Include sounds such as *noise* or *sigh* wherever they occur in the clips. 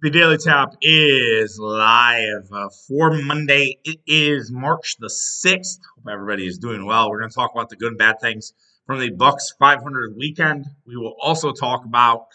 The Daily Tap is live uh, for Monday. It is March the 6th. Hope everybody is doing well. We're going to talk about the good and bad things from the Bucks 500 weekend. We will also talk about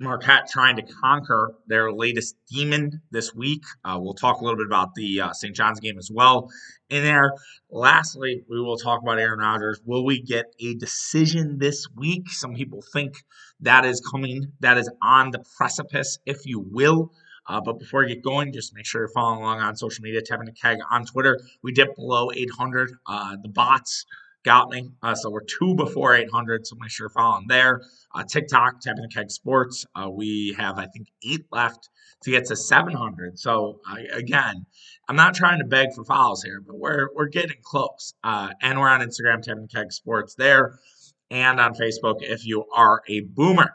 Marquette trying to conquer their latest demon this week. Uh, we'll talk a little bit about the uh, St. John's game as well in there. Lastly, we will talk about Aaron Rodgers. Will we get a decision this week? Some people think that is coming, that is on the precipice, if you will. Uh, but before we get going, just make sure you're following along on social media, tapping the keg on Twitter. We dipped below 800. Uh, the bots got. Uh, so we're two before 800. So make sure you're following there. Uh, TikTok, Tapping the Keg Sports. Uh, we have, I think, eight left to get to 700. So again, I'm not trying to beg for follows here, but we're we're getting close. Uh, and we're on Instagram, Tapping the Keg Sports there, and on Facebook if you are a boomer.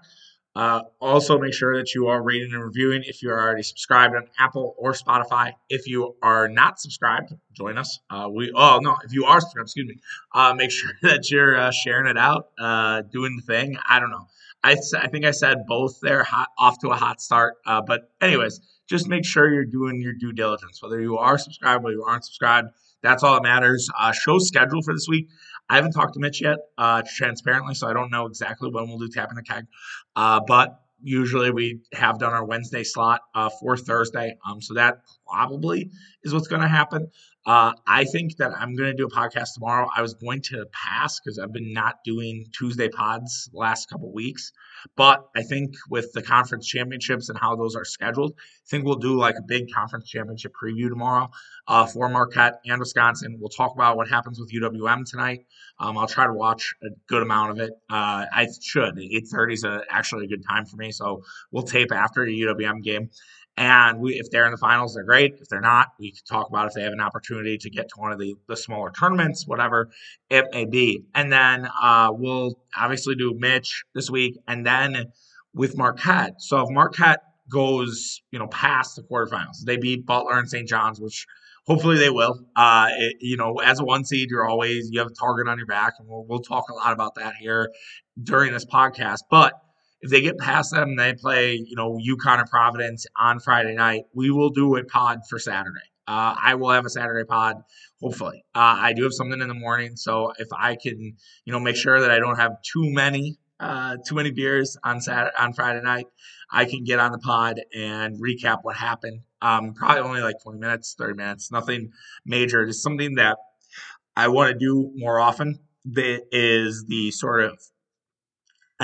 Uh, also, make sure that you are rating and reviewing if you are already subscribed on Apple or Spotify. If you are not subscribed, join us. Uh, we oh no, if you are subscribed, excuse me, uh, make *laughs* sure that you're uh, sharing it out, uh, doing the thing. I don't know. I, I think I said both there, hot, off to a hot start. Uh, but anyways, just make sure you're doing your due diligence, whether you are subscribed or you aren't subscribed. That's all that matters. show schedule for this week. I haven't talked to Mitch yet, uh, transparently, so I don't know exactly when we'll do tapping the keg. Uh, but usually we have done our Wednesday slot uh, for Thursday. Um, so that probably is what's going to happen. Uh, I think that I'm going to do a podcast tomorrow. I was going to pass because I've been not doing Tuesday pods last couple weeks. But I think with the conference championships and how those are scheduled, I think we'll do like a big conference championship preview tomorrow uh, for Marquette and Wisconsin. We'll talk about what happens with UWM tonight. Um, I'll try to watch a good amount of it. Uh, I should. 8:30 is a, actually a good time for me, so we'll tape after the UWM game. And we, if they're in the finals, they're great. If they're not, we can talk about if they have an opportunity to get to one of the, the smaller tournaments, whatever it may be. And then uh, we'll obviously do Mitch this week, and then with Marquette. So if Marquette goes, you know, past the quarterfinals, they beat Butler and St. John's, which hopefully they will. Uh, it, you know, as a one seed, you're always you have a target on your back, and we'll, we'll talk a lot about that here during this podcast. But if they get past them, they play, you know, UConn or Providence on Friday night. We will do a pod for Saturday. Uh, I will have a Saturday pod, hopefully. Uh, I do have something in the morning, so if I can, you know, make sure that I don't have too many, uh, too many beers on Saturday on Friday night, I can get on the pod and recap what happened. Um, probably only like 20 minutes, 30 minutes, nothing major. Just something that I want to do more often. That is the sort of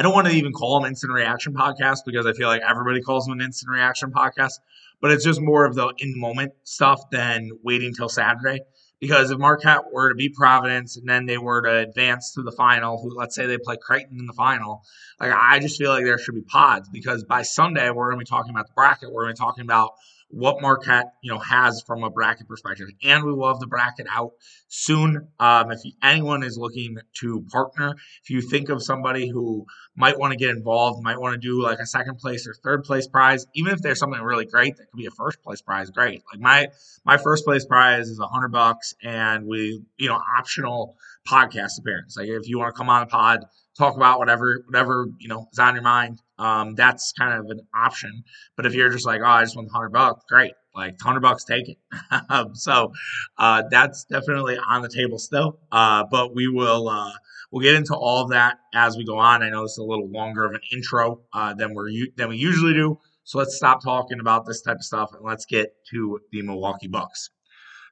I don't want to even call them instant reaction podcast because I feel like everybody calls them an instant reaction podcast, but it's just more of the in the moment stuff than waiting till Saturday. Because if Marquette were to beat Providence and then they were to advance to the final, who let's say they play Creighton in the final, like I just feel like there should be pods because by Sunday we're going to be talking about the bracket. We're going to be talking about what Marquette you know has from a bracket perspective, and we will have the bracket out soon. Um, if anyone is looking to partner, if you think of somebody who might want to get involved, might want to do like a second place or third place prize, even if there's something really great that could be a first place prize, great. Like my my first place prize is a hundred bucks, and we you know optional podcast appearance. Like if you want to come on the pod, talk about whatever whatever you know is on your mind um, that's kind of an option. But if you're just like, oh, I just want hundred bucks, great, like hundred bucks, take it. *laughs* So uh, that's definitely on the table still. Uh, but we will uh, we'll get into all of that as we go on. I know this is a little longer of an intro uh, than we're than we usually do. So let's stop talking about this type of stuff and let's get to the Milwaukee Bucks.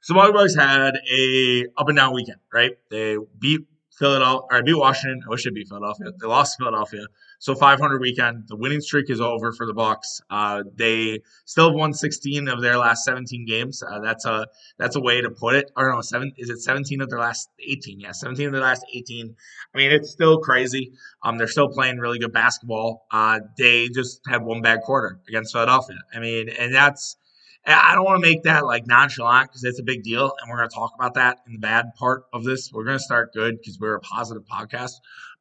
So Milwaukee Bucks had a up and down weekend, right? They beat Philadelphia, or beat Washington. I wish it beat Philadelphia. They lost Philadelphia. So 500 weekend. The winning streak is over for the Bucks. Uh, they still have won 16 of their last 17 games. Uh, that's a that's a way to put it. Or no, seven is it 17 of their last 18? Yeah, 17 of their last 18. I mean, it's still crazy. Um, they're still playing really good basketball. Uh, they just had one bad quarter against Philadelphia. I mean, and that's I don't want to make that like nonchalant because it's a big deal, and we're going to talk about that in the bad part of this. We're going to start good because we're a positive podcast,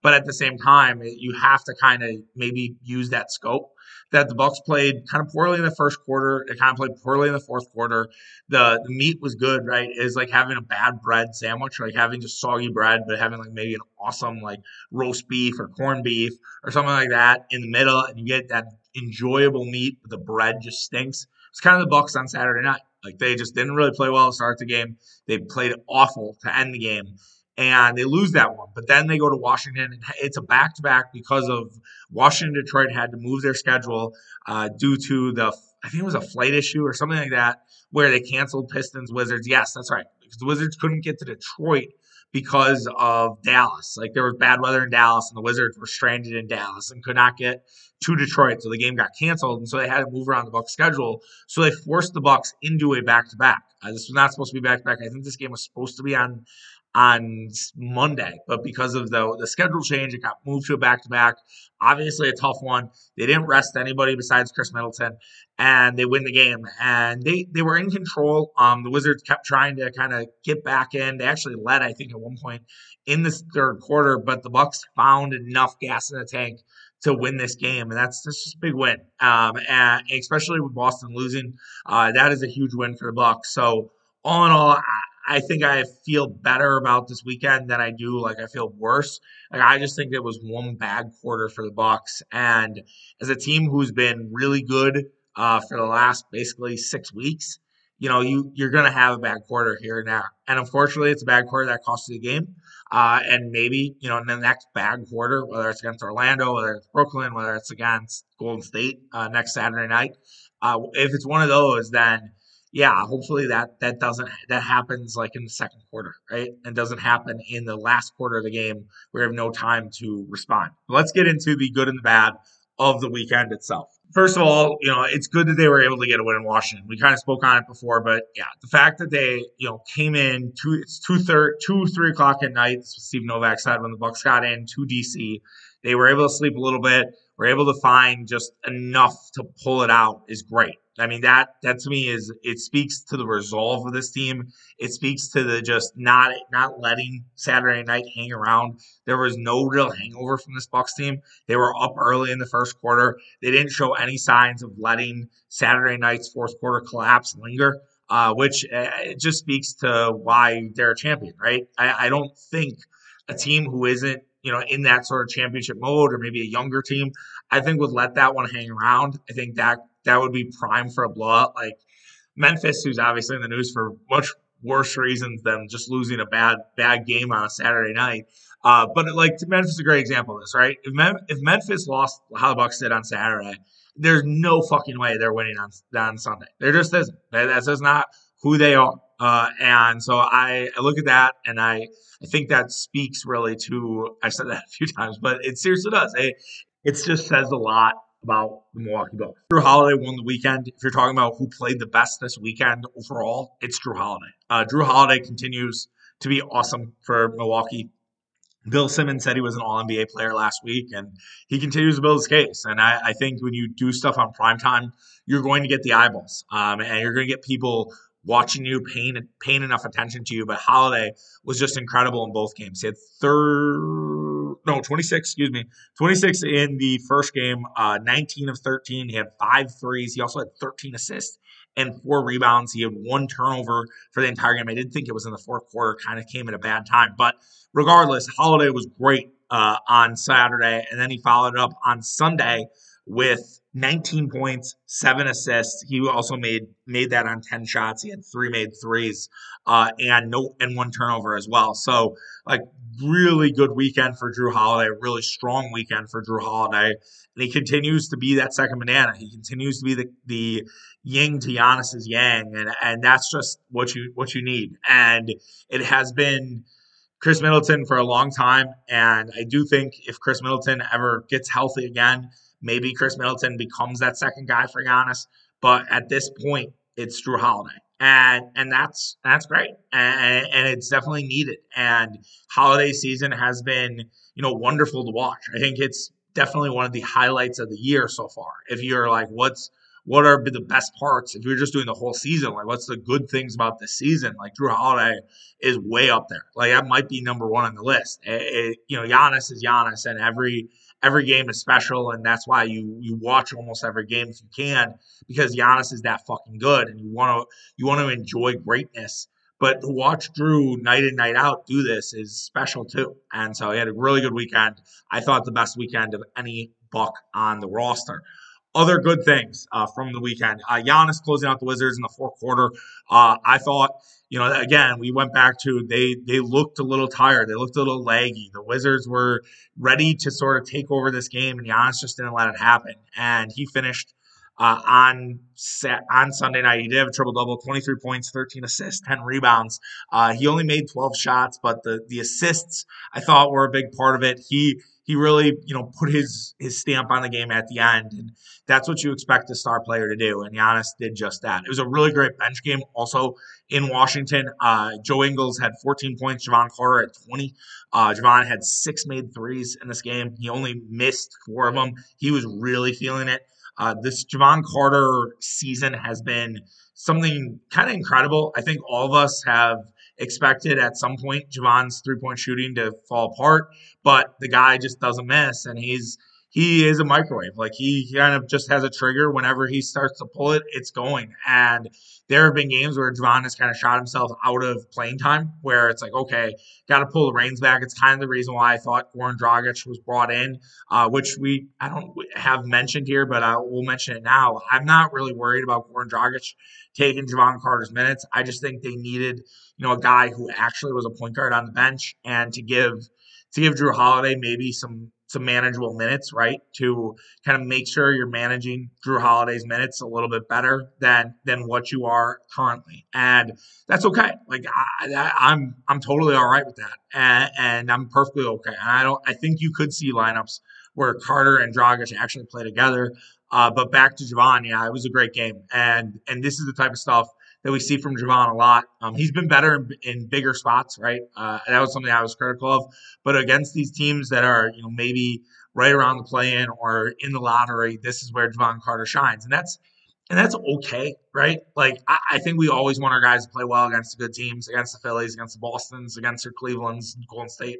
but at the same time, you have to kind of maybe use that scope that the Bucks played kind of poorly in the first quarter. They kind of played poorly in the fourth quarter. The the meat was good, right? Is like having a bad bread sandwich, like having just soggy bread, but having like maybe an awesome like roast beef or corned beef or something like that in the middle, and you get that enjoyable meat. but The bread just stinks. It's kind of the Bucks on Saturday night. Like they just didn't really play well to start the game. They played awful to end the game and they lose that one. But then they go to Washington, and it's a back to back because of Washington Detroit had to move their schedule uh, due to the I think it was a flight issue or something like that where they canceled Pistons Wizards. Yes, that's right because the Wizards couldn't get to Detroit because of Dallas. Like there was bad weather in Dallas, and the Wizards were stranded in Dallas and could not get to Detroit, so the game got canceled, and so they had to move around the Bucks schedule. So they forced the Bucks into a back to back. This was not supposed to be back to back. I think this game was supposed to be on on Monday, but because of the the schedule change, it got moved to a back to back. Obviously, a tough one. They didn't rest anybody besides Khris Middleton, and they win the game. And they they were in control. Um, the Wizards kept trying to kind of get back in. They actually led, I think, at one point in this third quarter, but the Bucks found enough gas in the tank to win this game, and that's, that's just a big win. Um, and especially with Boston losing, uh, that is a huge win for the Bucks. So all in all, I think I feel better about this weekend than I do like I feel worse. Like I just think it was one bad quarter for the Bucks, and as a team who's been really good uh, for the last basically six weeks, you know you you're gonna have a bad quarter here and there, and unfortunately, it's a bad quarter that costs you the game. Uh, and maybe you know in the next bad quarter, whether it's against Orlando, whether it's Brooklyn, whether it's against Golden State uh, next Saturday night, uh, if it's one of those, then yeah, hopefully that that doesn't that happens like in the second quarter, right? And doesn't happen in the last quarter of the game where we have no time to respond. Let's get into the good and the bad of the weekend itself. First of all, you know, it's good that they were able to get a win in Washington. We kind of spoke on it before, but yeah, the fact that they, you know, came in two it's two third two, three o'clock at night, Steve Novak said when the Bucks got in to DC. They were able to sleep a little bit, were able to find just enough to pull it out is great. I mean that that to me is it speaks to the resolve of this team. It speaks to the just not not letting Saturday night hang around. There was no real hangover from this Bucks team. They were up early in the first quarter. They didn't show any signs of letting Saturday night's fourth quarter collapse linger. Uh, which uh, it just speaks to why they're a champion, right? I, I don't think a team who isn't you know, in that sort of championship mode or maybe a younger team, I think would let that one hang around. I think that that would be prime for a blowout. Like Memphis, who's obviously in the news for much worse reasons than just losing a bad bad game on a Saturday night. Uh, but like Memphis is a great example of this, right? If, Mem- if Memphis lost how the Bucks did on Saturday, there's no fucking way they're winning on on Sunday. There just isn't. That's just not who they are. Uh, and so I, I look at that and I, I think that speaks really to, I said that a few *laughs* times, but it seriously does. It, it just says a lot about the Milwaukee Bucks. Jrue Holiday won the weekend. If you're talking about who played the best this weekend overall, it's Jrue Holiday. Uh, Jrue Holiday continues to be awesome for Milwaukee. Bill Simmons said he was an All NBA player last week, and he continues to build his case. And I, I think when you do stuff on prime time, you're going to get the eyeballs, um, and you're going to get people watching you, paying paying enough attention to you. But Holiday was just incredible in both games. He had third, no, 26, excuse me, 26 in the first game, uh, 19 of 13. He had five threes. He also had 13 assists and four rebounds. He had one turnover for the entire game. I didn't think it was in the fourth quarter. Kind of came at a bad time, but regardless, Holiday was great uh, on Saturday, and then he followed up on Sunday with 19 points, seven assists. He also made made that on 10 shots. He had three made threes, uh, and no and one turnover as well. So like really good weekend for Jrue Holiday, really strong weekend for Jrue Holiday, and he continues to be that second banana. He continues to be the the yin to Giannis's yang, and and that's just what you what you need. And it has been. Khris Middleton for a long time, and I do think if Khris Middleton ever gets healthy again, Maybe Khris Middleton becomes that second guy for Giannis, but at this point, it's Jrue Holiday, and and that's that's great, and, and it's definitely needed. And holiday season has been you know wonderful to watch. I think it's definitely one of the highlights of the year so far. If you're like, what's what are the best parts? If you're just doing the whole season, like what's the good things about this season? Like Jrue Holiday is way up there. Like that might be number one on the list. It, it, you know, Giannis is Giannis, and every every game is special, and that's why you you watch almost every game if you can because Giannis is that fucking good, and you want to you want to enjoy greatness. But to watch Jrue night in night out do this is special too, and so he had a really good weekend. I thought the best weekend of any Buck on the roster. Other good things uh, from the weekend. Uh, Giannis closing out the Wizards in the fourth quarter. Uh, I thought, you know, again, we went back to they they looked a little tired. They looked a little laggy. The Wizards were ready to sort of take over this game, and Giannis just didn't let it happen. And he finished uh, on on Sunday night. He did have a triple double, 23 points, 13 assists, 10 rebounds. Uh, he only made 12 shots, but the the assists I thought were a big part of it. He he really you know put his his stamp on the game at the end, and that's what you expect a star player to do. And Giannis did just that. It was a really great bench game. Also in Washington, uh, Joe Ingles had 14 points, Jevon Carter at 20. Uh, Jevon had six made threes in this game. He only missed four of them. He was really feeling it. Uh, this Jevon Carter season has been something kind of incredible. I think all of us have expected at some point Jevon's three point shooting to fall apart, but the guy just doesn't miss, and he's he is a microwave. Like he kind of just has a trigger whenever he starts to pull it, it's going. And there have been games where Jevon has kind of shot himself out of playing time, where it's like, okay, got to pull the reins back. It's kind of the reason why I thought Goran Dragic was brought in, uh, which we I don't have mentioned here, but I will mention it now. I'm not really worried about Goran Dragic taking Jevon Carter's minutes. I just think they needed, you know, a guy who actually was a point guard on the bench and to give to give Jrue Holiday maybe some some manageable minutes, right? To kind of make sure you're managing Jrue Holiday's minutes a little bit better than than what you are currently, and that's okay. Like I, I'm, I'm totally all right with that, and, and I'm perfectly okay. And I don't. I think you could see lineups where Carter and Dragic actually play together. Uh, but back to Jevon, yeah, it was a great game, and and this is the type of stuff that we see from Jevon a lot. Um, he's been better in, in bigger spots, right? Uh, that was something I was critical of. But against these teams that are, you know, maybe right around the play-in or in the lottery, this is where Jevon Carter shines, and that's and that's okay, right? Like I, I, think we always want our guys to play well against the good teams, against the Phillies, against the Boston's, against the Cleveland's, Golden State.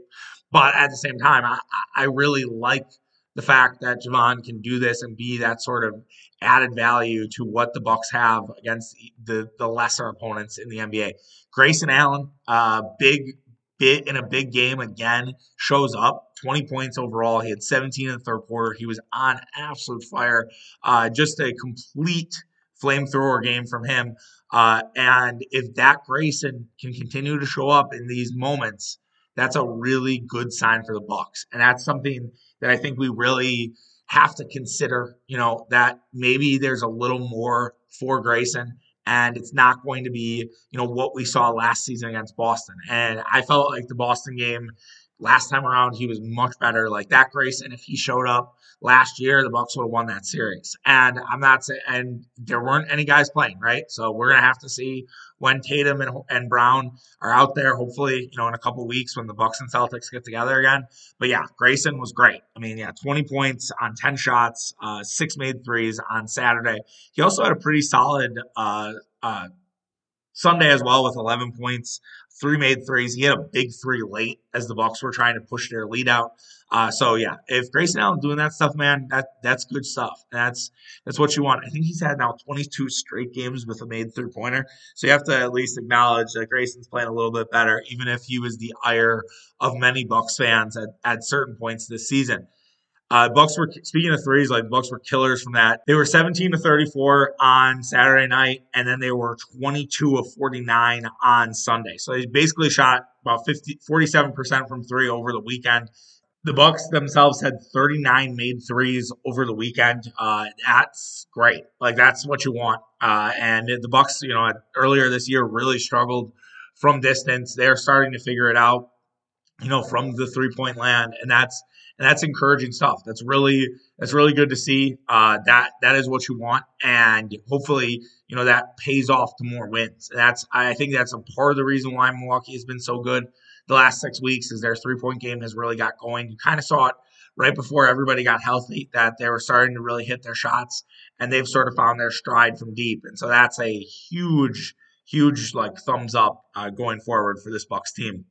But at the same time, I, I really like the fact that Jevon can do this and be that sort of added value to what the Bucks have against the the lesser opponents in the NBA. Grayson Allen, uh, big bit in a big game again, shows up. 20 points overall. He had 17 in the third quarter. He was on absolute fire. Uh, just a complete flamethrower game from him. Uh, and if that Grayson can continue to show up in these moments, that's a really good sign for the Bucks. And that's something that I think we really have to consider, you know, that maybe there's a little more for Grayson and it's not going to be, you know, what we saw last season against Boston. And I felt like the Boston game last time around he was much better. Like that Grayson, if he showed up last year, the Bucks would have won that series. And I'm not saying, and there weren't any guys playing, right? So we're gonna have to see when Tatum and, and Brown are out there. Hopefully, you know, in a couple weeks when the Bucks and Celtics get together again. But yeah, Grayson was great. I mean, yeah, 20 points on 10 shots, uh, six made threes on Saturday. He also had a pretty solid uh, uh, Sunday as well with 11 points, three made threes. He had a big three late as the Bucks were trying to push their lead out. Uh, so yeah, if Grayson Allen doing that stuff, man, that that's good stuff. That's that's what you want. I think he's had now 22 straight games with a made three pointer. So you have to at least acknowledge that Grayson's playing a little bit better, even if he was the ire of many Bucks fans at, at certain points this season. Uh, Bucks were speaking of threes, like Bucks were killers from that. They were 17 to 34 on Saturday night, and then they were 22 of 49 on Sunday. So they basically shot about 50, 47% from three over the weekend. The Bucks themselves had 39 made threes over the weekend. Uh, that's great. Like that's what you want. Uh, and the Bucks, you know, earlier this year really struggled from distance. They're starting to figure it out, you know, from the three point land, and that's and that's encouraging stuff. That's really that's really good to see. Uh, that that is what you want, and hopefully, you know that pays off to more wins. That's I think that's a part of the reason why Milwaukee has been so good the last six weeks is their three point game has really got going. You kind of saw it right before everybody got healthy that they were starting to really hit their shots, and they've sort of found their stride from deep, and so that's a huge, huge like thumbs up uh, going forward for this Bucks team.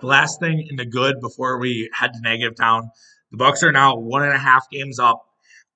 The last thing in the good before we head to negative town, the Bucks are now one and a half games up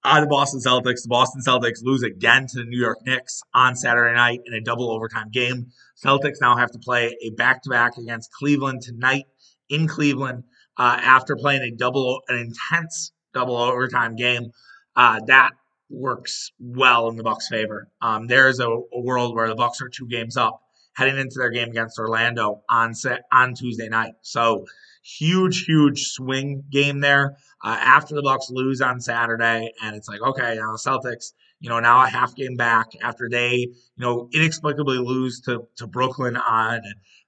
on the Boston Celtics. The Boston Celtics lose again to the New York Knicks on Saturday night in a double overtime game. Celtics now have to play a back-to-back against Cleveland tonight in Cleveland uh, after playing a double, an intense double overtime game Uh, that works well in the Bucks' favor. Um, there's a, a, world where the Bucks are two games up heading into their game against Orlando on set, on Tuesday night. So huge, huge swing game there. Uh, after the Bucks lose on Saturday, and it's like okay, now Celtics, you know, now a half game back after they, you know, inexplicably lose to to Brooklyn on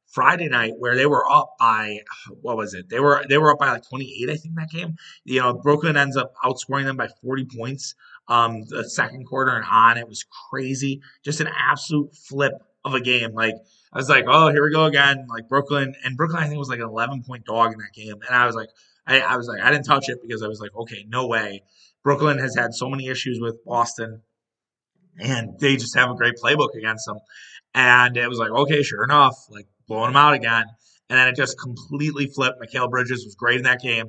Friday night where they were up by what was it? They were they were up by like 28, I think that game. You know, Brooklyn ends up outscoring them by 40 points. Um, the second quarter and on, it was crazy. Just an absolute flip of a game. Like I was like, oh, here we go again. Like Brooklyn and Brooklyn, I think was like an 11 point dog in that game, and I was like, I, I was like, I didn't touch it because I was like, okay, no way. Brooklyn has had so many issues with Boston, and they just have a great playbook against them. And it was like, okay, sure enough, like blowing them out again. And then it just completely flipped. Mikal Bridges was great in that game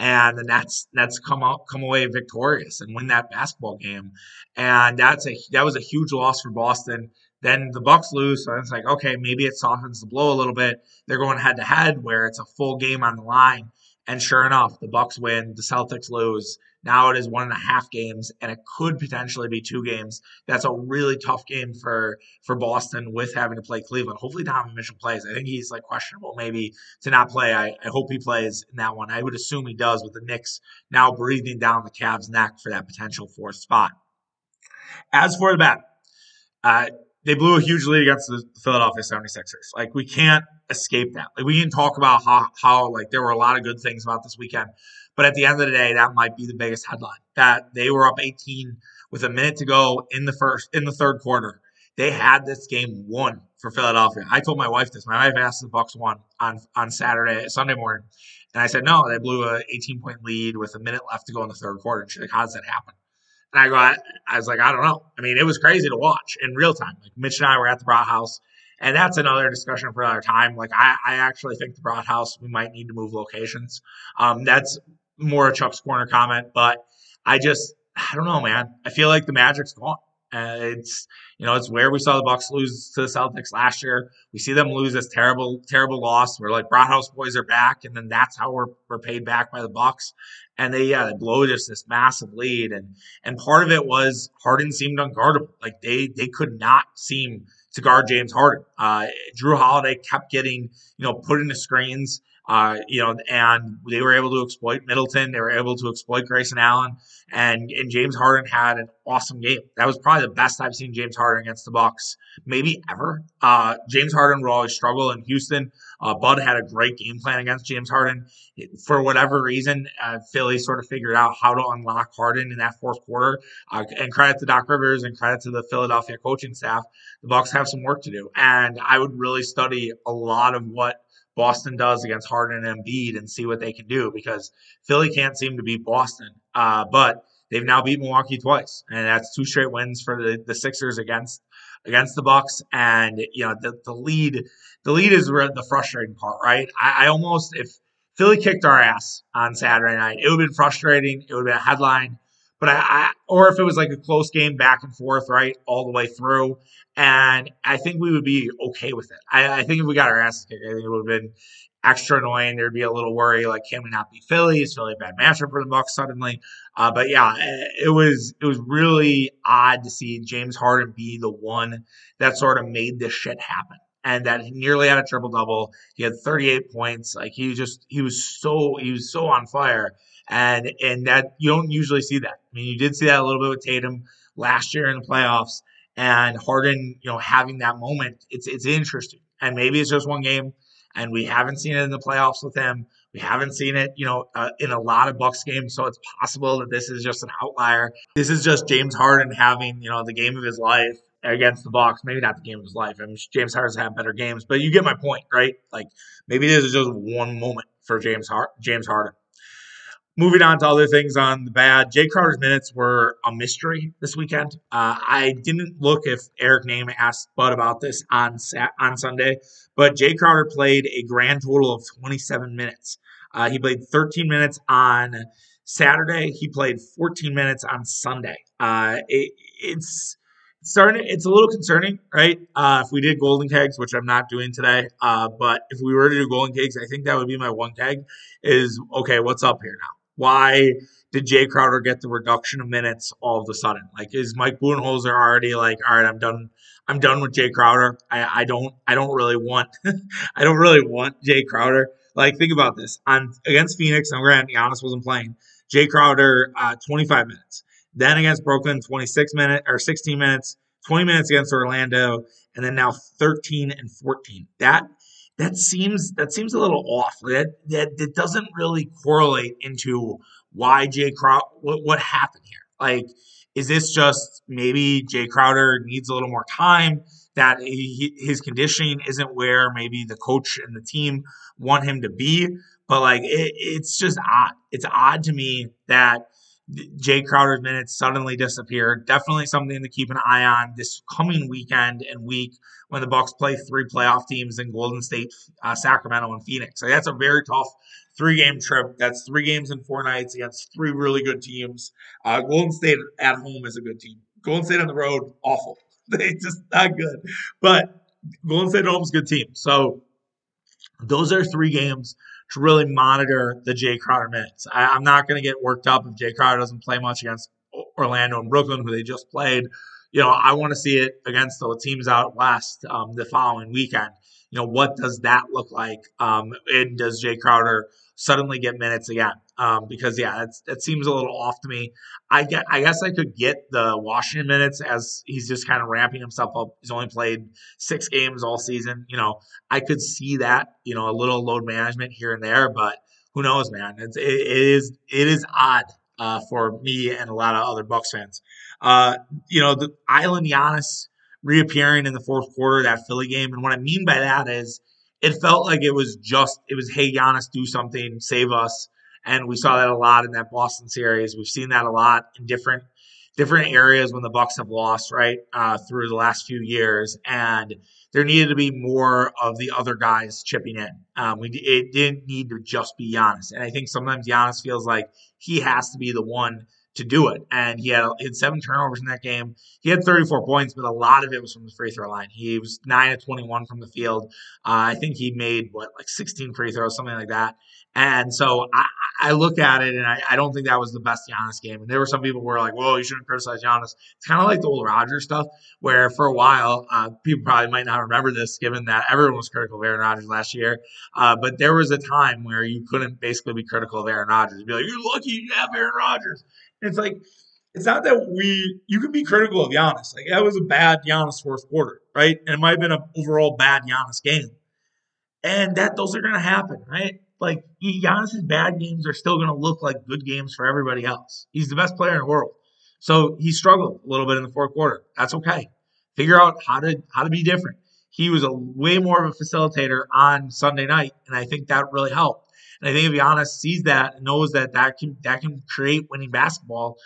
and the Nets Nets come out come away victorious and win that basketball game. And that's a that was a huge loss for Boston. Then the Bucks lose, so it's like okay, maybe it softens the blow a little bit. They're going head to head where it's a full game on the line, and sure enough, the Bucks win, the Celtics lose. Now it is one and a half games, and it could potentially be two games. That's a really tough game for for Boston with having to play Cleveland. Hopefully, Donovan Mitchell plays. I think he's like questionable maybe to not play. I, I hope he plays in that one. I would assume he does with the Knicks now breathing down the Cavs' neck for that potential fourth spot. As for the bet, uh, they blew a huge lead against the Philadelphia 76ers. Like we can't escape that. Like we can talk about how how like there were a lot of good things about this weekend, but at the end of the day, that might be the biggest headline. That they were up 18 with a minute to go in the first in the third quarter. They had this game won for Philadelphia. I told my wife this. My wife asked the Bucks won on on Saturday, Sunday morning, and I said no. They blew a 18 point lead with a minute left to go in the third quarter. And she's like, "How does that happen?" And I go, I, I, was like, I don't know. I mean, it was crazy to watch in real time. Like Mitch and I were at the Brat House, and that's another discussion for another time. Like I, I actually think the Brat House we might need to move locations. Um, that's more a Chuck's corner comment, but I just I don't know, man. I feel like the Magic's gone. Uh, it's you know it's where we saw the Bucks lose to the Celtics last year. We see them lose this terrible terrible loss. We're like Brat House boys are back, and then that's how we're, we're paid back by the Bucks and they yeah they blow just this massive lead and and part of it was Harden seemed unguardable like they they could not seem to guard James Harden. Uh, Jrue Holiday kept getting you know put into screens. Uh, you know, and they were able to exploit Middleton. They were able to exploit Grayson Allen, and and James Harden had an awesome game. That was probably the best I've seen James Harden against the Bucks, maybe ever. Uh, James Harden will always struggle in Houston. Uh, Bud had a great game plan against James Harden. For whatever reason, uh, Philly sort of figured out how to unlock Harden in that fourth quarter. Uh, and credit to Doc Rivers and credit to the Philadelphia coaching staff. The Bucks have some work to do, and I would really study a lot of what Boston does against Harden and Embiid and see what they can do because Philly can't seem to beat Boston. Uh, but they've now beat Milwaukee twice, and that's two straight wins for the, the Sixers against against the Bucks. And you know the, the lead the lead is the frustrating part, right? I, I almost if Philly kicked our ass on Saturday night, it would have been frustrating. It would have been a headline. But I, I, or if it was like a close game back and forth, right, all the way through, and I think we would be okay with it. I, I think if we got our ass kicked, I think it would have been extra annoying. There'd be a little worry, like, can we not beat Philly? Is Philly a bad matchup for the Bucks suddenly? Uh, but yeah, it was it was really odd to see James Harden be the one that sort of made this shit happen and that he nearly had a triple double. He had 38 points. Like he just he was so he was so on fire and and that you don't usually see that. I mean, you did see that a little bit with Tatum last year in the playoffs, and Harden, you know, having that moment. It's it's interesting, and maybe it's just one game, and we haven't seen it in the playoffs with him. We haven't seen it, you know, uh, in a lot of Bucks games, so it's possible that this is just an outlier. This is just James Harden having, you know, the game of his life against the Bucks. Maybe not the game of his life. I mean, James Harden's had better games, but you get my point, right? Like maybe this is just one moment for James Hart, James Harden. Moving on to other things on the bad, Jae Crowder's minutes were a mystery this weekend. Uh, I didn't look if Eric Nehm asked Bud about this on on Sunday, but Jae Crowder played a grand total of 27 minutes. Uh, he played 13 minutes on Saturday. He played 14 minutes on Sunday. Uh, it, it's starting. It's a little concerning, right? Uh, if we did golden kegs, which I'm not doing today, uh, but if we were to do golden kegs, I think that would be my one keg. Is okay. What's up here now? Why did Jae Crowder get the reduction of minutes all of a sudden? Like, is Mike Budenholzer already like, all right, I'm done. I'm done with Jae Crowder. I, I don't. I don't really want. *laughs* I don't really want Jae Crowder. Like, think about this. On against Phoenix, I'm granted Giannis wasn't playing. Jae Crowder, uh, 25 minutes. Then against Brooklyn, 26 minutes or 16 minutes. 20 minutes against Orlando, and then now 13 and 14. That that seems that seems a little off. That that, that doesn't really correlate into why Jae Crowder what, what happened here. Like, is this just maybe Jae Crowder needs a little more time? That he, his conditioning isn't where maybe the coach and the team want him to be. But like, it, it's just odd. It's odd to me that Jae Crowder's minutes suddenly disappeared. Definitely something to keep an eye on this coming weekend and week when the Bucks play three playoff teams in Golden State, uh, Sacramento, and Phoenix. So that's a very tough three-game trip. That's three games in four nights against three really good teams. Uh, Golden State at home is a good team. Golden State on the road, awful. *laughs* they just not good. But Golden State at home is a good team. So those are three games to really monitor the Jae Crowder minutes. I, am not going to get worked up if Jae Crowder doesn't play much against Orlando and Brooklyn, who they just played. You know, I want to see it against the teams out west um, the following weekend. You know, what does that look like? Um, and does Jae Crowder suddenly get minutes again? Um, because yeah, that seems a little off to me. I get, I guess I could get the Washington minutes as he's just kind of ramping himself up. He's only played six games all season. You know, I could see that. You know, a little load management here and there, but who knows, man? It's it, it is it is odd uh, for me and a lot of other Bucks fans. Uh, you know, the Island Giannis reappearing in the fourth quarter that Philly game, and what I mean by that is it felt like it was just it was hey Giannis do something save us and we saw that a lot in that Boston series. We've seen that a lot in different different areas when the Bucks have lost, right, uh, through the last few years, and there needed to be more of the other guys chipping in. Um, we it didn't need to just be Giannis, and I think sometimes Giannis feels like he has to be the one to do it. And he had, he had seven turnovers in that game. He had 34 points, but a lot of it was from the free throw line. He was nine of 21 from the field. Uh, I think he made what like 16 free throws, something like that. And so I, I look at it and I, I, don't think that was the best Giannis game. And there were some people who were like, "Well, you shouldn't criticize Giannis." It's kind of like the old Rodgers stuff, where for a while uh, people probably might not remember this, given that everyone was critical of Aaron Rodgers last year. Uh, but there was a time where you couldn't basically be critical of Aaron Rodgers. You'd be like, "You're lucky you have Aaron Rodgers." And it's like it's not that we you can be critical of Giannis. Like that was a bad Giannis fourth quarter, right? And it might have been an overall bad Giannis game. And that those are gonna happen, right? Like Giannis's bad games are still going to look like good games for everybody else. He's the best player in the world. So he struggled a little bit in the fourth quarter. That's okay. Figure out how to how to be different. He was a way more of a facilitator on Sunday night, and I think that really helped. And I think if Giannis sees that knows that that can that can create winning basketball,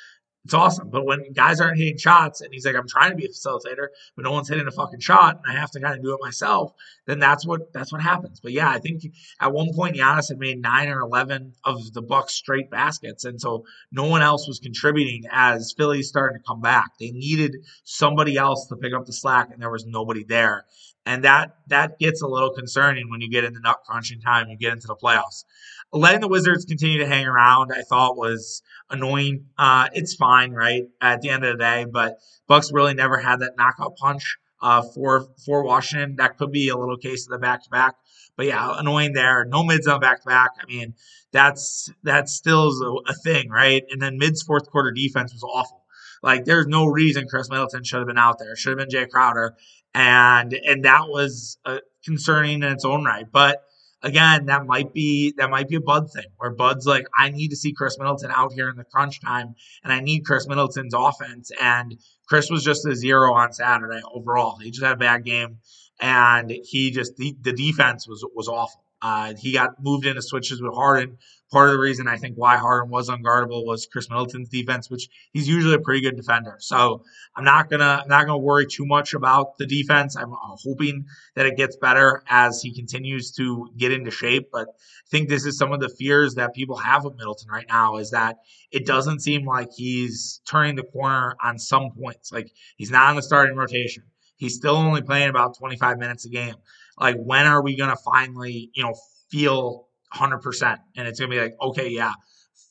it's awesome. But when guys aren't hitting shots and he's like, I'm trying to be a facilitator, but no one's hitting a fucking shot and I have to kind of do it myself, then that's what that's what happens. But yeah, I think at one point Giannis had made nine or eleven of the Bucks straight baskets. And so no one else was contributing as Philly's starting to come back. They needed somebody else to pick up the slack, and there was nobody there. And that that gets a little concerning when you get into nut crunching time, you get into the playoffs letting the Wizards continue to hang around, I thought was annoying. Uh, it's fine, right? At the end of the day, but Bucks really never had that knockout punch uh, for for Washington. That could be a little case of the back to back. But yeah, annoying there. No mids on back to back. I mean, that's that still is a, a thing, right? And then mids fourth quarter defense was awful. Like there's no reason Khris Middleton should have been out there. Should have been Jae Crowder, and and that was uh, concerning in its own right. But again, that might be that might be a Bud thing where Bud's like, I need to see Khris Middleton out here in the crunch time, and I need Khris Middleton's offense. And Khris was just a zero on Saturday overall. He just had a bad game, and he just the, the defense was was awful. Uh, he got moved into switches with Harden, part of the reason I think why Harden was unguardable was Khris Middleton's defense, which he's usually a pretty good defender. So I'm not gonna I'm not gonna worry too much about the defense. I'm hoping that it gets better as he continues to get into shape. But I think this is some of the fears that people have with Middleton right now is that it doesn't seem like he's turning the corner on some points. Like he's not in the starting rotation. He's still only playing about 25 minutes a game. Like when are we gonna finally, you know, feel 100%. And it's going to be like, okay, yeah,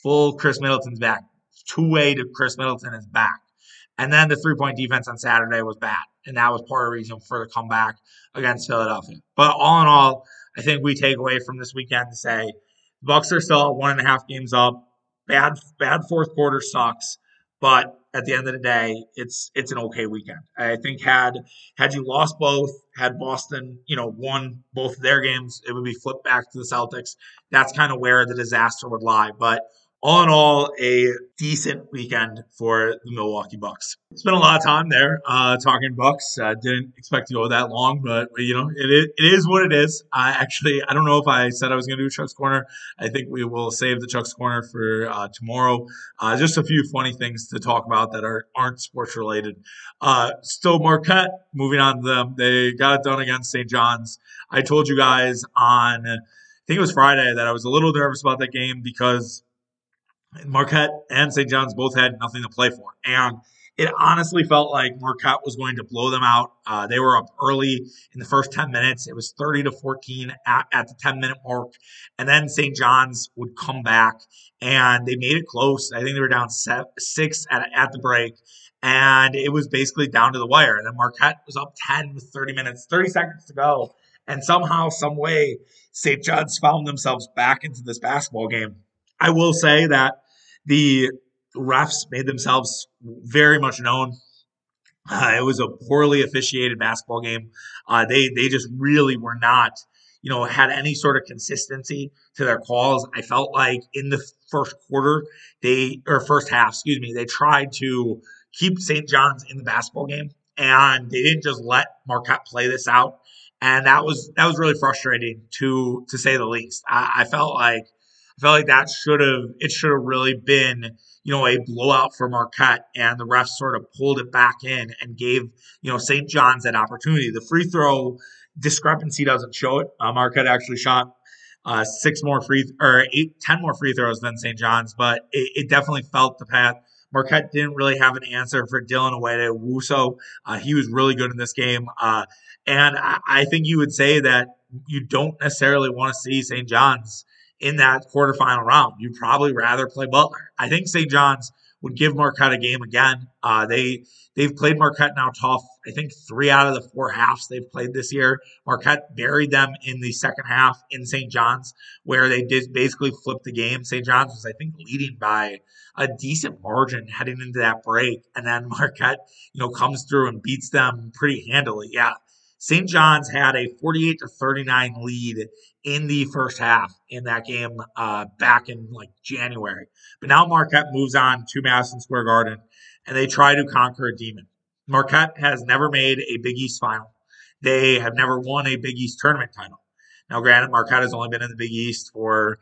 full Khris Middleton's back. Two way to Khris Middleton is back. And then the three point defense on Saturday was bad. And that was part of the reason for the comeback against Philadelphia. But all in all, I think we take away from this weekend to say the Bucks are still one and a half games up. Bad, bad fourth quarter sucks. But at the end of the day, it's it's an okay weekend. I think had had you lost both, had Boston, you know, won both their games, it would be flipped back to the Celtics. That's kind of where the disaster would lie. But all in all, a decent weekend for the Milwaukee Bucks. Spent a lot of time there uh, talking Bucks. Uh, didn't expect to go that long, but you know it is, it is what it is. I actually I don't know if I said I was going to do Chuck's corner. I think we will save the Chuck's corner for uh, tomorrow. Uh, just a few funny things to talk about that are aren't sports related. Uh, still Marquette. Moving on to them, they got it done against St. John's. I told you guys on I think it was Friday that I was a little nervous about that game because Marquette and St. John's both had nothing to play for. And it honestly felt like Marquette was going to blow them out. Uh, they were up early in the first 10 minutes. It was 30 to 14 at, at the 10 minute mark. And then St. John's would come back and they made it close. I think they were down seven, six at, at the break. And it was basically down to the wire. And then Marquette was up 10 with 30 minutes, 30 seconds to go. And somehow, some way, St. John's found themselves back into this basketball game. I will say that the refs made themselves very much known. Uh, it was a poorly officiated basketball game. Uh, they they just really were not, you know, had any sort of consistency to their calls. I felt like in the first quarter, they or first half, excuse me, they tried to keep St. John's in the basketball game, and they didn't just let Marquette play this out. And that was that was really frustrating to to say the least. I, I felt like felt like that should have it should have really been you know a blowout for Marquette, and the refs sort of pulled it back in and gave you know St. John's that opportunity. The free throw discrepancy doesn't show it. Uh, Marquette actually shot uh, six more free or eight, ten more free throws than St. John's, but it, it definitely felt the path. Marquette didn't really have an answer for Dylan Addae-Wusu. Uh, he was really good in this game. Uh, and I, I, think you would say that you don't necessarily want to see St. John's in that quarterfinal round. You'd probably rather play Butler. I think St. John's would give Marquette a game again. Uh, they they've played Marquette now tough. I think three out of the four halves they've played this year. Marquette buried them in the second half in St. John's, where they did basically flip the game. St. John's was I think leading by a decent margin heading into that break, and then *laughs* Marquette you know comes through and beats them pretty handily. Yeah. St. John's had a 48 to 39 lead in the first half in that game uh, back in like January. But now Marquette moves on to Madison Square Garden and they try to conquer a demon. Marquette has never made a Big East final. They have never won a Big East tournament title. Now, granted, Marquette has only been in the Big East for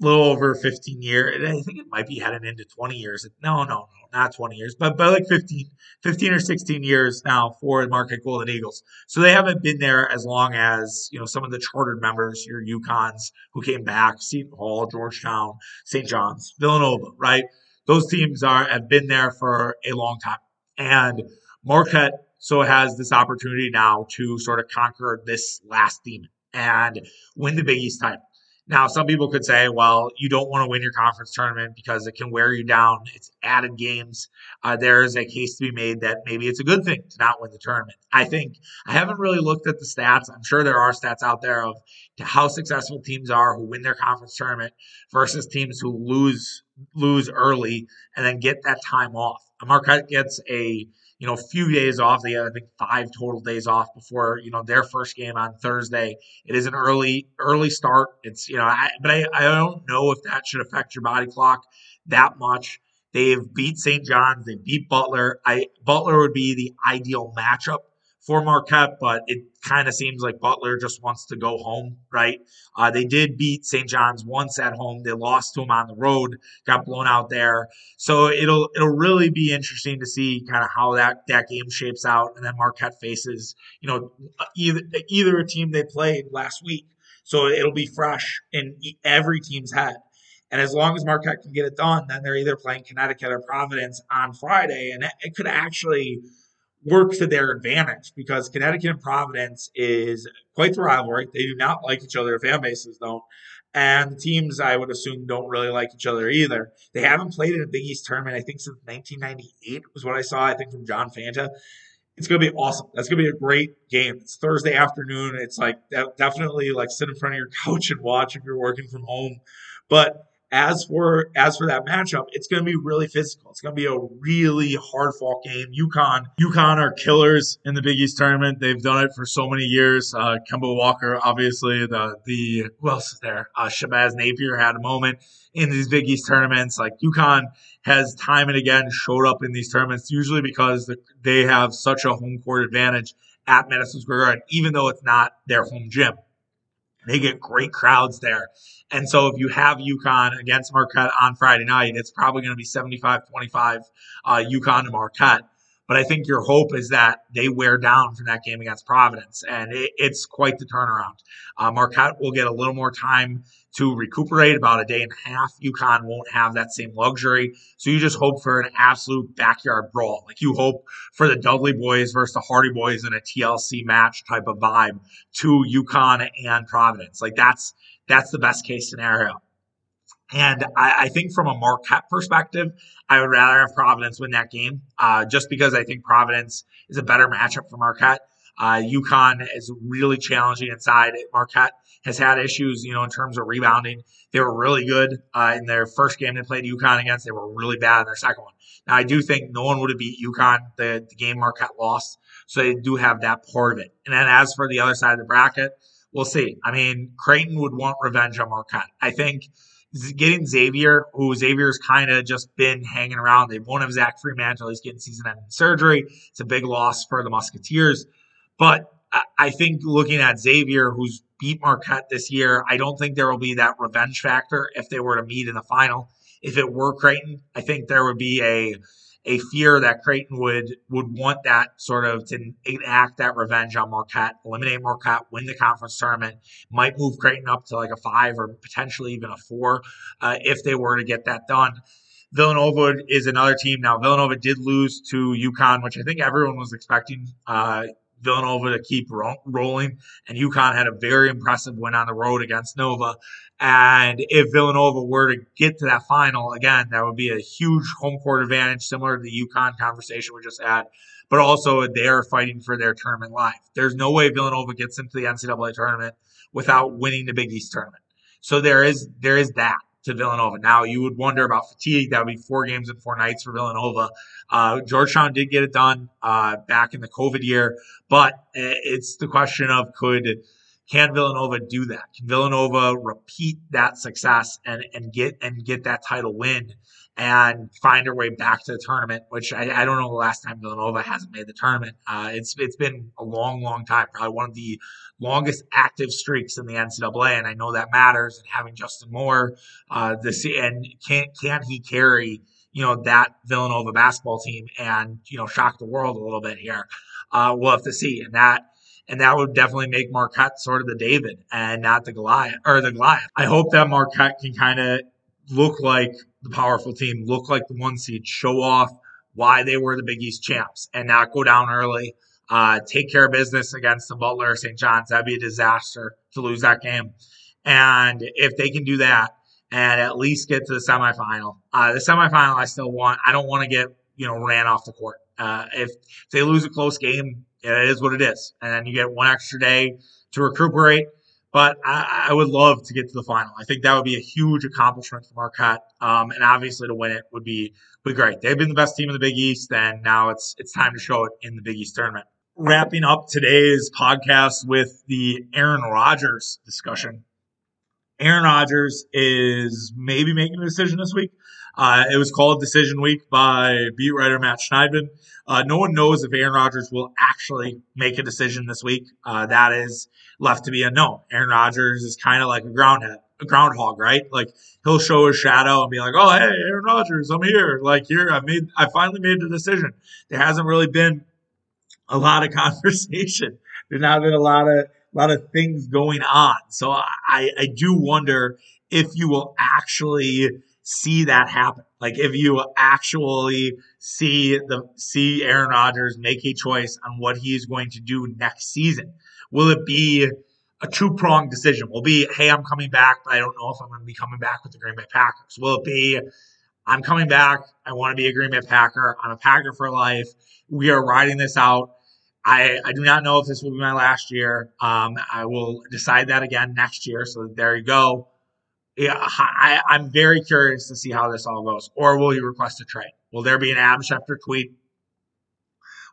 little over 15 years. I think it might be heading into 20 years. No, no, no, not 20 years, but, but like 15, 15 or 16 years now for the Marquette Golden Eagles. So they haven't been there as long as, you know, some of the chartered members, your UConns who came back, Seton Hall, Georgetown, St. John's, Villanova, right? Those teams are have been there for a long time. And Marquette so has this opportunity now to sort of conquer this last demon and win the Big East title. Now, some people could say, well, you don't want to win your conference tournament because it can wear you down. It's added games. Uh, there is a case to be made that maybe it's a good thing to not win the tournament. I think I haven't really looked at the stats. I'm sure there are stats out there of how successful teams are who win their conference tournament versus teams who lose lose early and then get that time off. Marquette gets a you know, a few days off. They had, I think, five total days off before, you know, their first game on Thursday. It is an early, early start. It's, you know, I, but I, I don't know if that should affect your body clock that much. They've beat St. John's. They beat Butler. I Butler would be the ideal matchup for Marquette, but it kind of seems like Butler just wants to go home, right? Uh, they did beat St. John's once at home. They lost to them on the road, got blown out there. So it'll it'll really be interesting to see kind of how that that game shapes out, and then Marquette faces you know either either a team they played last week. So it'll be fresh in every team's head. And as long as Marquette can get it done, then they're either playing Connecticut or Providence on Friday, and it could actually work to their advantage because Connecticut and Providence is quite the rivalry. They do not like each other. Fan bases don't. And the teams, I would assume, don't really like each other either. They haven't played in a Big East tournament, I think, since 1998 was what I saw, I think, from John Fanta. It's going to be awesome. That's going to be a great game. It's Thursday afternoon. It's like definitely like sit in front of your *laughs* couch and watch if you're working from home. But as for as for that matchup, it's going to be really physical. It's going to be a really hard fought game. UConn, UConn are killers in the Big East tournament. They've done it for so many years. Uh, Kemba Walker, obviously, the the who else is there? Uh, Shabazz Napier had a moment in these Big East tournaments. Like UConn has time and again showed up in these tournaments, usually because the, they have such a home court advantage at Madison Square Garden, even though it's not their home gym. They get great crowds there. And so if you have UConn against Marquette on Friday night, it's probably going to be 75 25 uh, UConn to Marquette. But I think your hope is that they wear down from that game against Providence, and it, it's quite the turnaround. Uh, Marquette will get a little more time to recuperate about a day and a half. UConn won't have that same luxury. So you just hope for an absolute backyard brawl. Like you hope for the Dudley boys versus the Hardy boys in a TLC match type of vibe to UConn and Providence. Like that's that's the best case scenario. And I, I, think from a Marquette perspective, I would rather have Providence win that game, uh, just because I think Providence is a better matchup for Marquette. Uh, UConn is really challenging inside. Marquette has had issues, you know, in terms of rebounding. They were really good uh, in their first game they played UConn against. They were really bad in their second one. Now, I do think no one would have beat UConn the, the game Marquette lost, so they do have that part of it. And then as for the other side of the bracket, we'll see. I mean, Creighton would want revenge on Marquette. I think getting Xavier, who Xavier's kind of just been hanging around. They won't have Zach Freemantle. He's getting season-ending surgery. It's a big loss for the Musketeers. But I think looking at Xavier, who's beat Marquette this year, I don't think there will be that revenge factor if they were to meet in the final. If it were Creighton, I think there would be a a fear that Creighton would would want that sort of to enact that revenge on Marquette, eliminate Marquette, win the conference tournament, might move Creighton up to like a five or potentially even a four uh, if they were to get that done. Villanova is another team. Now Villanova did lose to UConn, which I think everyone was expecting. Uh, Villanova to keep ro- rolling. And UConn had a very impressive win on the road against Nova. And if Villanova were to get to that final, again, that would be a huge home court advantage, similar to the UConn conversation we just had. But also, they are fighting for their tournament life. There's no way Villanova gets into the NCAA tournament without winning the Big East tournament. So there is there is that to Villanova. Now you would wonder about fatigue. That would be four games in four nights for Villanova. Uh, Georgetown did get it done uh, back in the COVID year, but it's the question of could can Villanova do that? Can Villanova repeat that success and and get and get that title win and find their way back to the tournament? Which I, I don't know the last time Villanova hasn't made the tournament. Uh, it's it's been a long, long time. Probably one of the longest active streaks in the NCAA, and I know that matters. And having Justin Moore, uh, this and can can he carry? you know that Villanova basketball team and you know shock the world a little bit here. Uh, we'll have to see, and that and that would definitely make Marquette sort of the David and not the Goliath or the Goliath. I hope that Marquette can kind of look like the powerful team, look like the one seed, show off why they were the Big East champs, and not go down early. Uh, take care of business against the Butler St. John's. That'd be a disaster to lose that game. And if they can do that and at least get to the semifinal, uh, the semifinal I still want. I don't want to get you know ran off the court. Uh, if they lose a close game, it is what it is. And then you get one extra day to recuperate. But I, I, would love to get to the final. I think that would be a huge accomplishment for Marquette. Um, and obviously to win it would be would be great. They've been the best team in the Big East, and now it's it's time to show it in the Big East tournament. Wrapping up today's podcast with the Aaron Rodgers discussion. Aaron Rodgers is maybe making a decision this week. Uh, it was called Decision Week by beat writer Matt Schneidman. Uh, no one knows if Aaron Rodgers will actually make a decision this week. Uh, that is left to be unknown. Aaron Rodgers is kind of like a groundhead, a groundhog, right? Like he'll show his shadow and be like, "Oh, hey, Aaron Rodgers, I'm here. Like here, I made, I finally made the decision." There hasn't really been a lot of *laughs* conversation. There's not been a lot of a lot of things going on. So I, I do wonder if you will actually see that happen. Like if you actually see the see Aaron Rodgers make a choice on what he is going to do next season, will it be a two pronged decision. Will be, hey, I'm coming back, but I don't know if I'm going to be coming back with the Green Bay Packers. Will it be, I'm coming back, I want to be a Green Bay Packer, I'm a Packer for life. We are riding this out. I, I do not know if this will be my last year. Um, I will decide that again next year. So there you go. Yeah, I, I'm very curious to see how this all goes. Or will you request a trade? Will there be an Adam Schefter tweet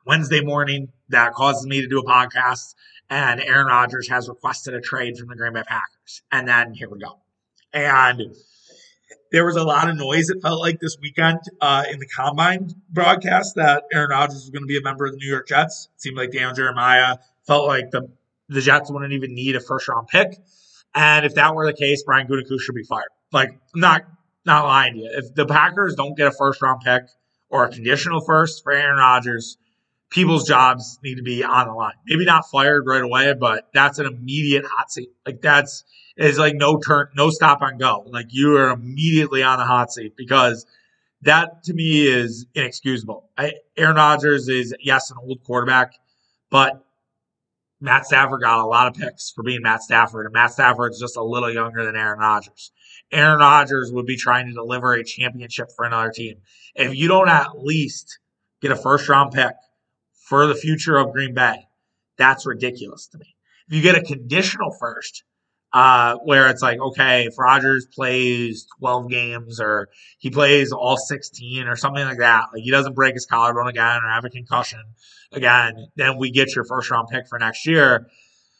Wednesday morning that causes me to do a podcast and Aaron Rodgers has requested a trade from the Green Bay Packers. And then here we go. And there was a lot of noise, it felt like this weekend uh, in the combine broadcast that Aaron Rodgers was going to be a member of the New York Jets. It seemed like Daniel Jeremiah felt like the, the Jets wouldn't even need a first round pick. And if that were the case, Brian Gutekunst should be fired. Like, not not lying to you. If the Packers don't get a first round pick or a conditional first for Aaron Rodgers, people's jobs need to be on the line. Maybe not fired right away, but that's an immediate hot seat. Like that's is like no turn, no stop on go. Like you are immediately on the hot seat because that to me is inexcusable. I, Aaron Rodgers is yes an old quarterback, but Matt Stafford got a lot of picks for being Matt Stafford, and Matt Stafford is just a little younger than Aaron Rodgers. Aaron Rodgers would be trying to deliver a championship for another team. If you don't at least get a first round pick for the future of Green Bay. That's ridiculous to me. If you get a conditional first, uh, where it's like, okay, if Rodgers plays 12 games or he plays all 16 or something like that, like he doesn't break his collarbone again or have a concussion again, then we get your first round pick for next year.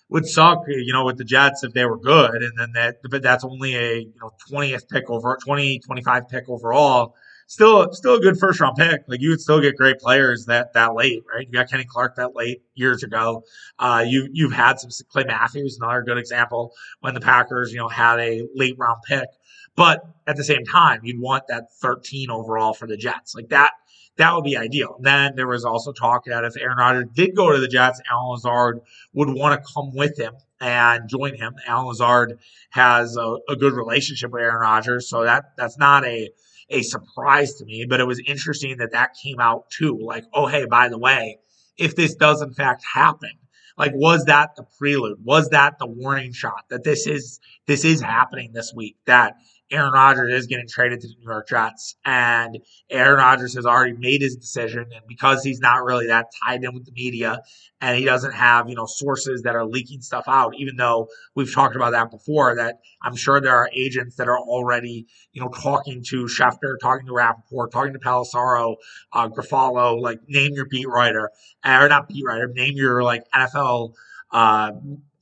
Would suck, you know, with the Jets if they were good, and then that, but that's only a you know 20th pick over 20, 25 pick overall still still a good first round pick. Like you would still get great players that that late, right? You got Kenny Clark that late years ago. Uh, you you've had some Clay Matthews, another good example when the Packers you know had a late round pick. But at the same time, you'd want that 13 overall for the Jets. Like that that would be ideal. Then there was also talk that if Aaron Rodgers did go to the Jets, Allen Lazard would want to come with him and join him. Allen Lazard has a, a good relationship with Aaron Rodgers, so that that's not a a surprise to me, but it was interesting that that came out too. Like, oh, hey, by the way, if this does in fact happen, like, was that the prelude? Was that the warning shot that this is this is happening this week? That Aaron Rodgers is getting traded to the New York Jets, and Aaron Rodgers has already made his decision. And because he's not really that tied in with the media, and he doesn't have you know sources that are leaking stuff out, even though we've talked about that before, that I'm sure there are agents that are already you know talking to Schefter, talking to Rapoport, talking to Pelissero, uh, Garafolo, like name your beat writer, or not beat writer, name your like NFL. Uh,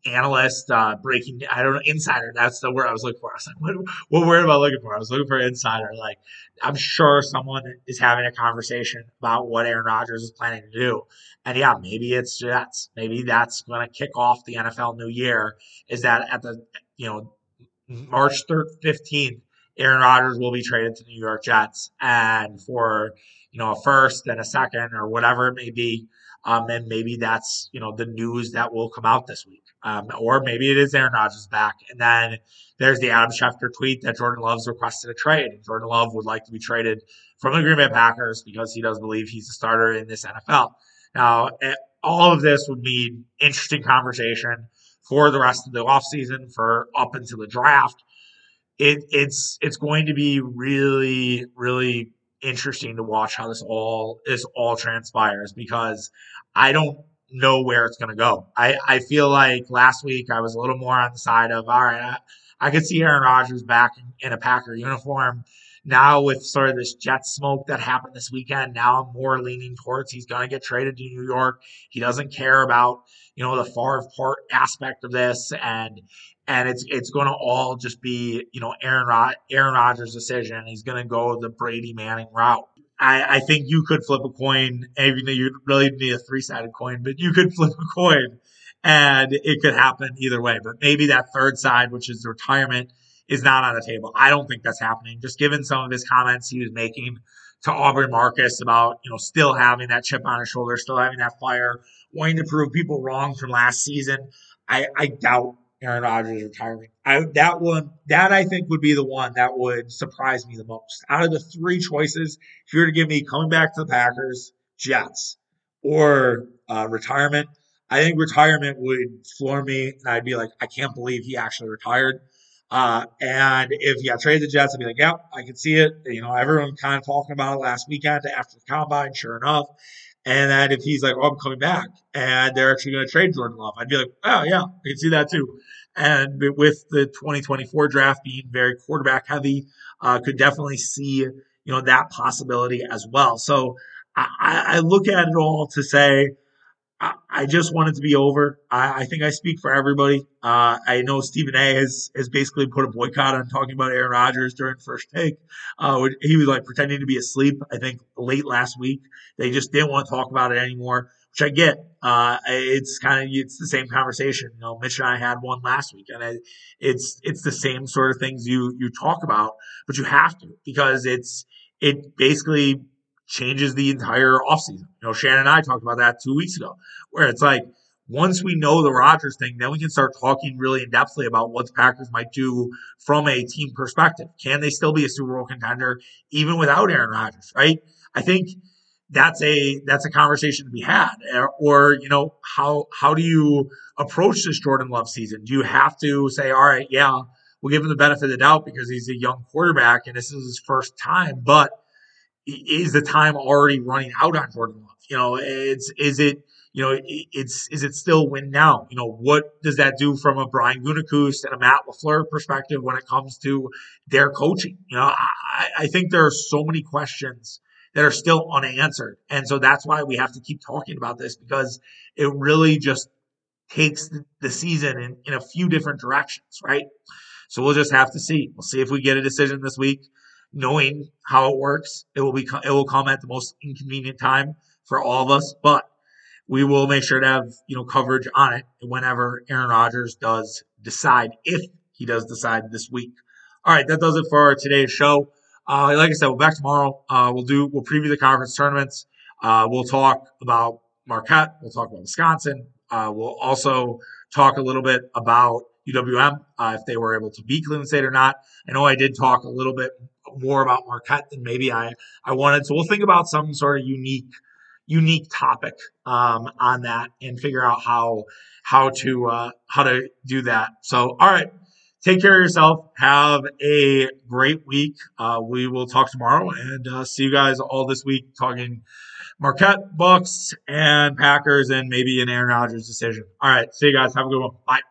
analyst, uh, breaking, I don't know, insider. That's the word I was looking for. I was like, what, what word am I looking for? I was looking for insider. Like, I'm sure someone is having a conversation about what Aaron Rodgers is planning to do. And yeah, maybe it's Jets. Maybe that's going to kick off the NFL new year is that at the, you know, March 3rd, 15th, Aaron Rodgers will be traded to the New York Jets and for, you know, a first and a second or whatever it may be. Um, and maybe that's, you know, the news that will come out this week. Um, or maybe it is Aaron Rodgers back. And then there's the Adam Schefter tweet that Jordan Love's requested a trade. And Jordan Love would like to be traded from the Green Bay Packers because he does believe he's a starter in this NFL. Now, all of this would mean interesting conversation for the rest of the offseason, for up until the draft. It, it's it's going to be really, really interesting to watch how this all this all transpires because I don't know where it's going to go. I, I feel like last week I was a little more on the side of, all right, I, I could see Aaron Rodgers back in, in a Packer uniform. Now, with sort of this jet smoke that happened this weekend, now I'm more leaning towards he's going to get traded to New York. He doesn't care about, you know, the Favre part aspect of this. And, and it's it's going to all just be, you know, Aaron Rod- Aaron Rodgers' decision. He's going to go the Brady Manning route. I, I think you could flip a coin, even though you really need a three sided coin, but you could *laughs* flip a coin and it could happen either way. But maybe that third side, which is retirement, is not on the table. I don't think that's happening. Just given some of his comments he was making to Aubrey Marcus about, you know, still having that chip on his shoulder, still having that fire, wanting to prove people wrong from last season. I, I doubt Aaron Rodgers retiring. I, that one, that I think would be the one that would surprise me the most. Out of the three choices, if you were to give me coming back to the Packers, Jets, or uh, retirement, I think retirement would floor me, and I'd be like, I can't believe he actually retired. Uh, and if he got traded the Jets, I'd be like, yeah, I can see it. You know, everyone kind of talking about it last weekend after the combine, sure enough. And then if he's like, oh, I'm coming back, and they're actually going to trade Jordan Love, I'd be like, oh, yeah, I can see that too. And with the 2024 draft being very quarterback heavy, uh, could definitely see, you know, that possibility as well. So I, I look at it all to say, I, just want it to be over. I, I think I speak for everybody. Uh, I know Stephen A. has has basically put a boycott on talking about Aaron Rodgers during first take. Uh, he was like pretending to be asleep. I think late last week they just didn't want to talk about it anymore, which I get. Uh, it's kind of it's the same conversation. You know, Mitch and I had one last week, and I, it's it's the same sort of things you you talk about, but you have to because it's it basically changes the entire offseason. You know, Shannon and I talked about that two weeks ago, where it's like once we know the Rodgers thing, then we can start talking really in depthly about what the Packers might do from a team perspective. Can they still be a Super Bowl contender even without Aaron Rodgers? Right? I think that's a that's a conversation to be had. Uh, or you know, how how do you approach this Jordan Love season? Do you have to say, all right, yeah, we'll give him the benefit of the doubt because he's a young quarterback and this is his first time, but is the time already running out on Jordan Love? You know, it's is it you know it's is it still win now? You know, what does that do from a Brian Gutekunst and a Matt LaFleur perspective when it comes to their coaching? You know, I, I think there are so many questions that are still unanswered, and so that's why we have to keep talking about this because it really just takes the season in, in a few different directions, right? So we'll just have to see. We'll see if we get a decision this week knowing how it works. It will be it will come at the most inconvenient time for all of us, but we will make sure to have you know coverage on it whenever Aaron Rodgers does decide if he does decide this week. All right, that does it for today's show. Uh, like I said, we'll be back tomorrow. Uh, we'll do we'll preview the conference tournaments. Uh, we'll talk about Marquette. We'll talk about Wisconsin. Uh, we'll also talk a little bit about UWM uh, if they were able to beat Cleveland State or not. I know I did talk a little bit more about Marquette than maybe I, I wanted. So we'll think about some sort of unique unique topic um, on that and figure out how how to uh, how to do that. So all right, take care of yourself. Have a great week. Uh, we will talk tomorrow and uh, see you guys all this week talking Marquette, Bucks, and Packers, and maybe an Aaron Rodgers decision. All right, see you guys. Have a good one. Bye.